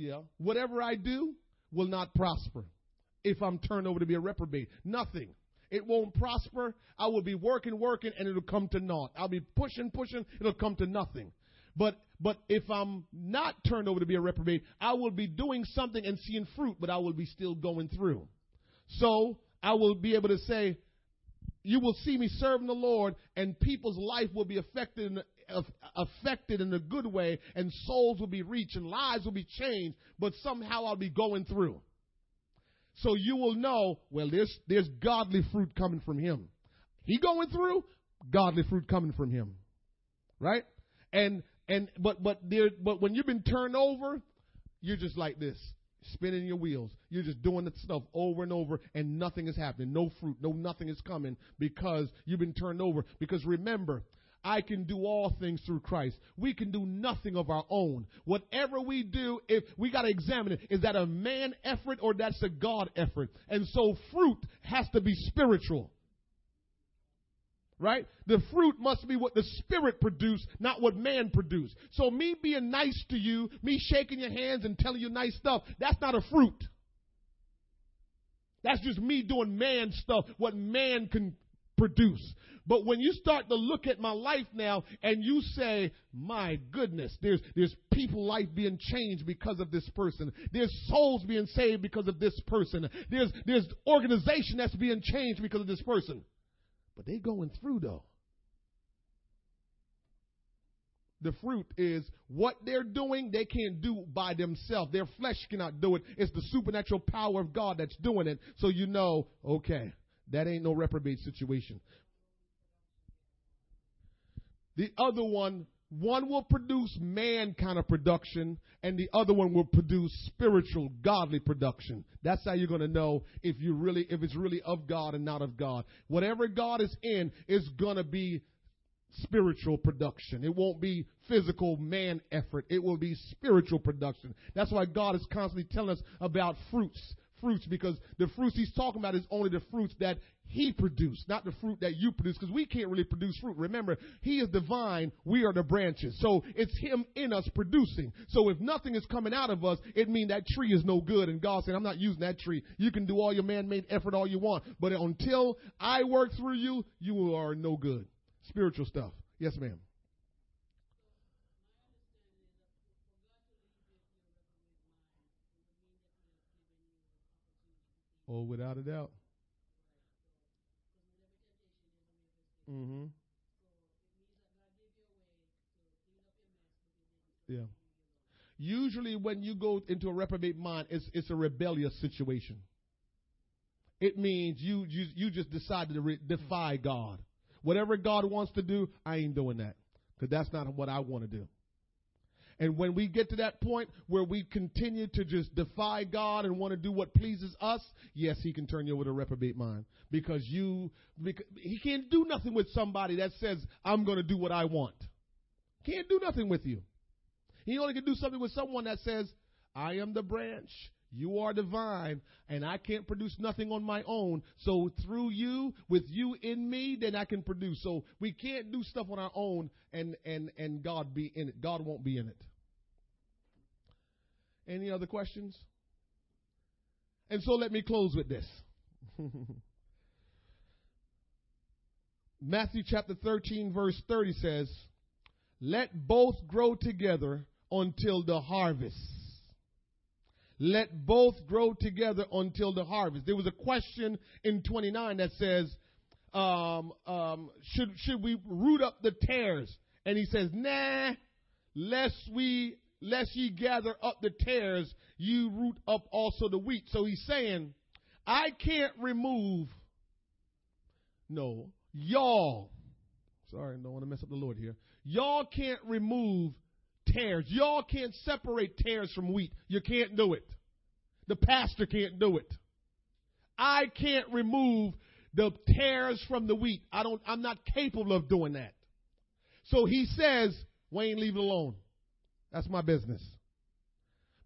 Yeah. Whatever I do will not prosper if I'm turned over to be a reprobate. Nothing. It won't prosper. I will be working, working, and it'll come to naught. I'll be pushing, pushing, it'll come to nothing. But but if I'm not turned over to be a reprobate, I will be doing something and seeing fruit, but I will be still going through. So I will be able to say, you will see me serving the Lord, and people's life will be affected affected in a good way, and souls will be reached, and lives will be changed. But somehow I'll be going through. So you will know, well, there's there's godly fruit coming from him. He going through, godly fruit coming from him, right? And and but but there but when you've been turned over, you're just like this, spinning your wheels. You're just doing the stuff over and over, and nothing is happening. No fruit, no nothing is coming because you've been turned over. Because remember, I can do all things through Christ. We can do nothing of our own. Whatever we do, if we got to examine it, is that a man effort or that's a God effort? And so fruit has to be spiritual right? The fruit must be what the Spirit produced, not what man produced. So me being nice to you, me shaking your hands and telling you nice stuff, that's not a fruit. That's just me doing man stuff, what man can produce. But when you start to look at my life now and you say, my goodness, there's, there's people life being changed because of this person. There's souls being saved because of this person. There's, there's organization that's being changed because of this person. But they going through though. The fruit is what they're doing, they can't do by themselves. Their flesh cannot do it. It's the supernatural power of God that's doing it. So you know, okay, that ain't no reprobate situation. The other one, one will produce man kind of production, and the other one will produce spiritual, godly production. That's how you're going to know if you really, if it's really of God and not of God. Whatever God is in is going to be spiritual production. It won't be physical man effort. It will be spiritual production. That's why God is constantly telling us about fruits. Fruits, because the fruits he's talking about is only the fruits that he produced, not the fruit that you produce, because we can't really produce fruit. Remember, he is the vine, we are the branches. So it's him in us producing. So if nothing is coming out of us, it means that tree is no good. And God said, I'm not using that tree. You can do all your man-made effort all you want, but until I work through you, you are no good. Spiritual stuff. Yes, ma'am. Oh, without a doubt. Mm-hmm. Yeah. Usually, when you go into a reprobate mind, it's it's a rebellious situation. It means you you you just decided to re- defy God. Whatever God wants to do, I ain't doing that because that's not what I want to do. And when we get to that point where we continue to just defy God and want to do what pleases us, yes, He can turn you over to reprobate mind because you because He can't do nothing with somebody that says I'm going to do what I want. Can't do nothing with you. He only can do something with someone that says I am the branch. You are the vine, and I can't produce nothing on my own. So through you, with you in me, then I can produce. So we can't do stuff on our own and and and God be in it. God won't be in it. Any other questions? And so let me close with this. Matthew chapter 13, verse 30 says, Let both grow together until the harvest. Let both grow together until the harvest. There was a question in 29 that says, um, um, should, should we root up the tares? And he says, nah, lest we, lest ye gather up the tares, ye root up also the wheat. So he's saying, I can't remove, no, y'all, sorry, don't want to mess up the Lord here. Y'all can't remove tares. Y'all can't separate tares from wheat. You can't do it. The pastor can't do it. I can't remove the tares from the wheat. I don't, I'm not capable of doing that. So he says, Wayne, leave it alone. That's my business.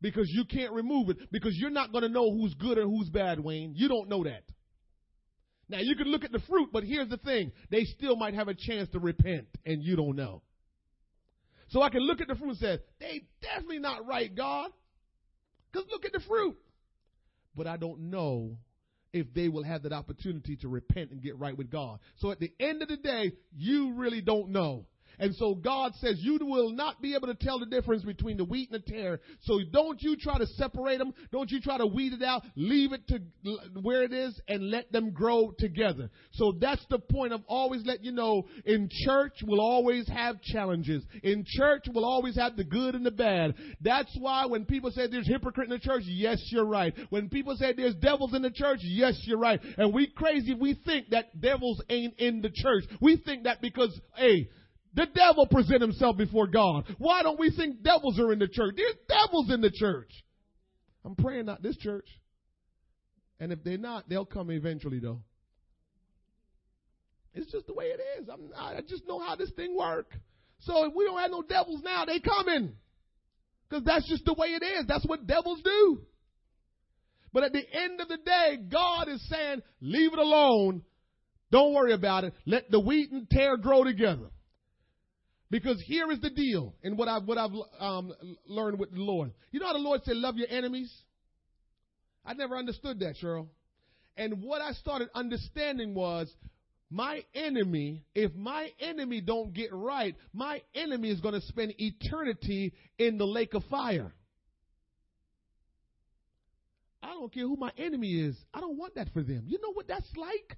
Because you can't remove it, because you're not going to know who's good and who's bad, Wayne. You don't know that. Now, you can look at the fruit, but here's the thing they still might have a chance to repent, and you don't know. So I can look at the fruit and say, they definitely not right, God. Because look at the fruit. But I don't know if they will have that opportunity to repent and get right with God. So at the end of the day, you really don't know. And so God says you will not be able to tell the difference between the wheat and the tare. So don't you try to separate them. Don't you try to weed it out. Leave it to where it is and let them grow together. So that's the point of always letting you know in church we'll always have challenges. In church we'll always have the good and the bad. That's why when people say there's hypocrite in the church, yes, you're right. When people say there's devils in the church, yes, you're right. And we crazy, we think that devils ain't in the church. We think that because, hey, the devil present himself before God. Why don't we think devils are in the church? There's devils in the church. I'm praying not this church. And if they're not, they'll come eventually though. It's just the way it is. I'm, I just know how this thing works. So if we don't have no devils now, they coming. Because that's just the way it is. That's what devils do. But at the end of the day, God is saying, leave it alone. Don't worry about it. Let the wheat and tare grow together. Because here is the deal, and what I've what I've um, learned with the Lord. You know how the Lord said, "Love your enemies." I never understood that, Cheryl. And what I started understanding was, my enemy, if my enemy don't get right, my enemy is going to spend eternity in the lake of fire. I don't care who my enemy is. I don't want that for them. You know what that's like?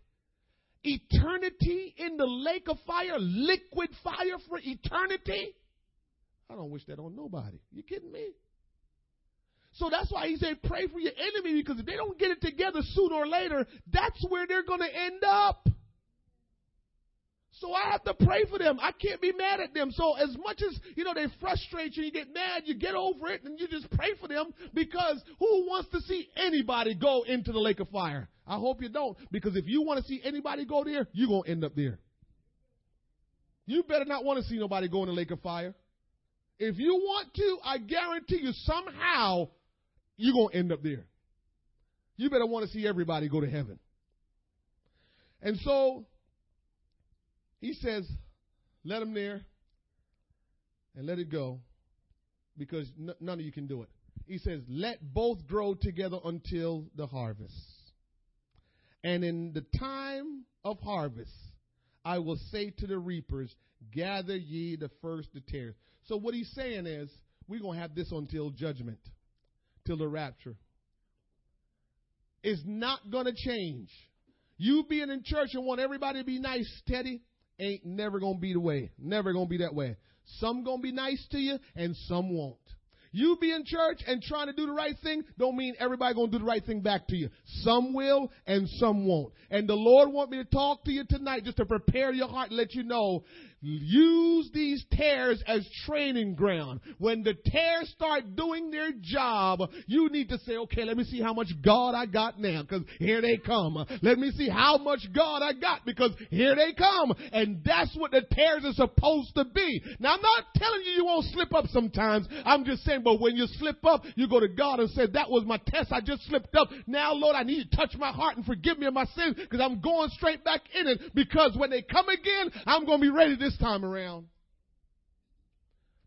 Eternity in the lake of fire, liquid fire for eternity. I don't wish that on nobody. You kidding me? So that's why he said pray for your enemy because if they don't get it together sooner or later, that's where they're going to end up. So I have to pray for them. I can't be mad at them. So as much as, you know, they frustrate you, you get mad, you get over it, and you just pray for them because who wants to see anybody go into the lake of fire? I hope you don't, because if you want to see anybody go there, you're going to end up there. You better not want to see nobody go in the lake of fire. If you want to, I guarantee you somehow you're going to end up there. You better want to see everybody go to heaven. And so he says, let them there and let it go because n- none of you can do it. He says, let both grow together until the harvest. And in the time of harvest, I will say to the reapers, gather ye the first the tares. So what he's saying is, we're going to have this until judgment, till the rapture. It's not going to change. You being in church and want everybody to be nice, Teddy, ain't never gonna be the way. Never gonna be that way. Some gonna be nice to you and some won't. You be in church and trying to do the right thing don't mean everybody to do the right thing back to you. Some will and some won't. And the Lord want me to talk to you tonight just to prepare your heart and let you know use these tares as training ground. When the tares start doing their job, you need to say, okay, let me see how much God I got now because here they come. Let me see how much God I got because here they come. And that's what the tares are supposed to be. Now I'm not telling you you won't slip up sometimes. I'm just saying but when you slip up, you go to God and say, that was my test. I just slipped up. Now, Lord, I need you to touch my heart and forgive me of my sins because I'm going straight back in it because when they come again, I'm going to be ready this time around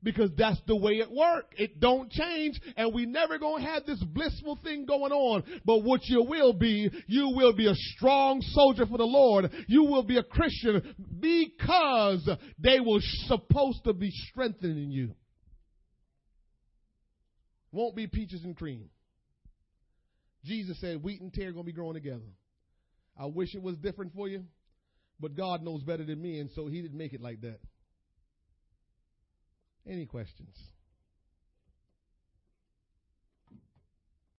because that's the way it works. It don't change, and we never gonna have this blissful thing going on. But what you will be, you will be a strong soldier for the Lord. You will be a Christian because they were supposed to be strengthening you won't be peaches and cream. Jesus said wheat and tare are to be growing together. I wish it was different for you, but God knows better than me, and so He didn't make it like that. Any questions?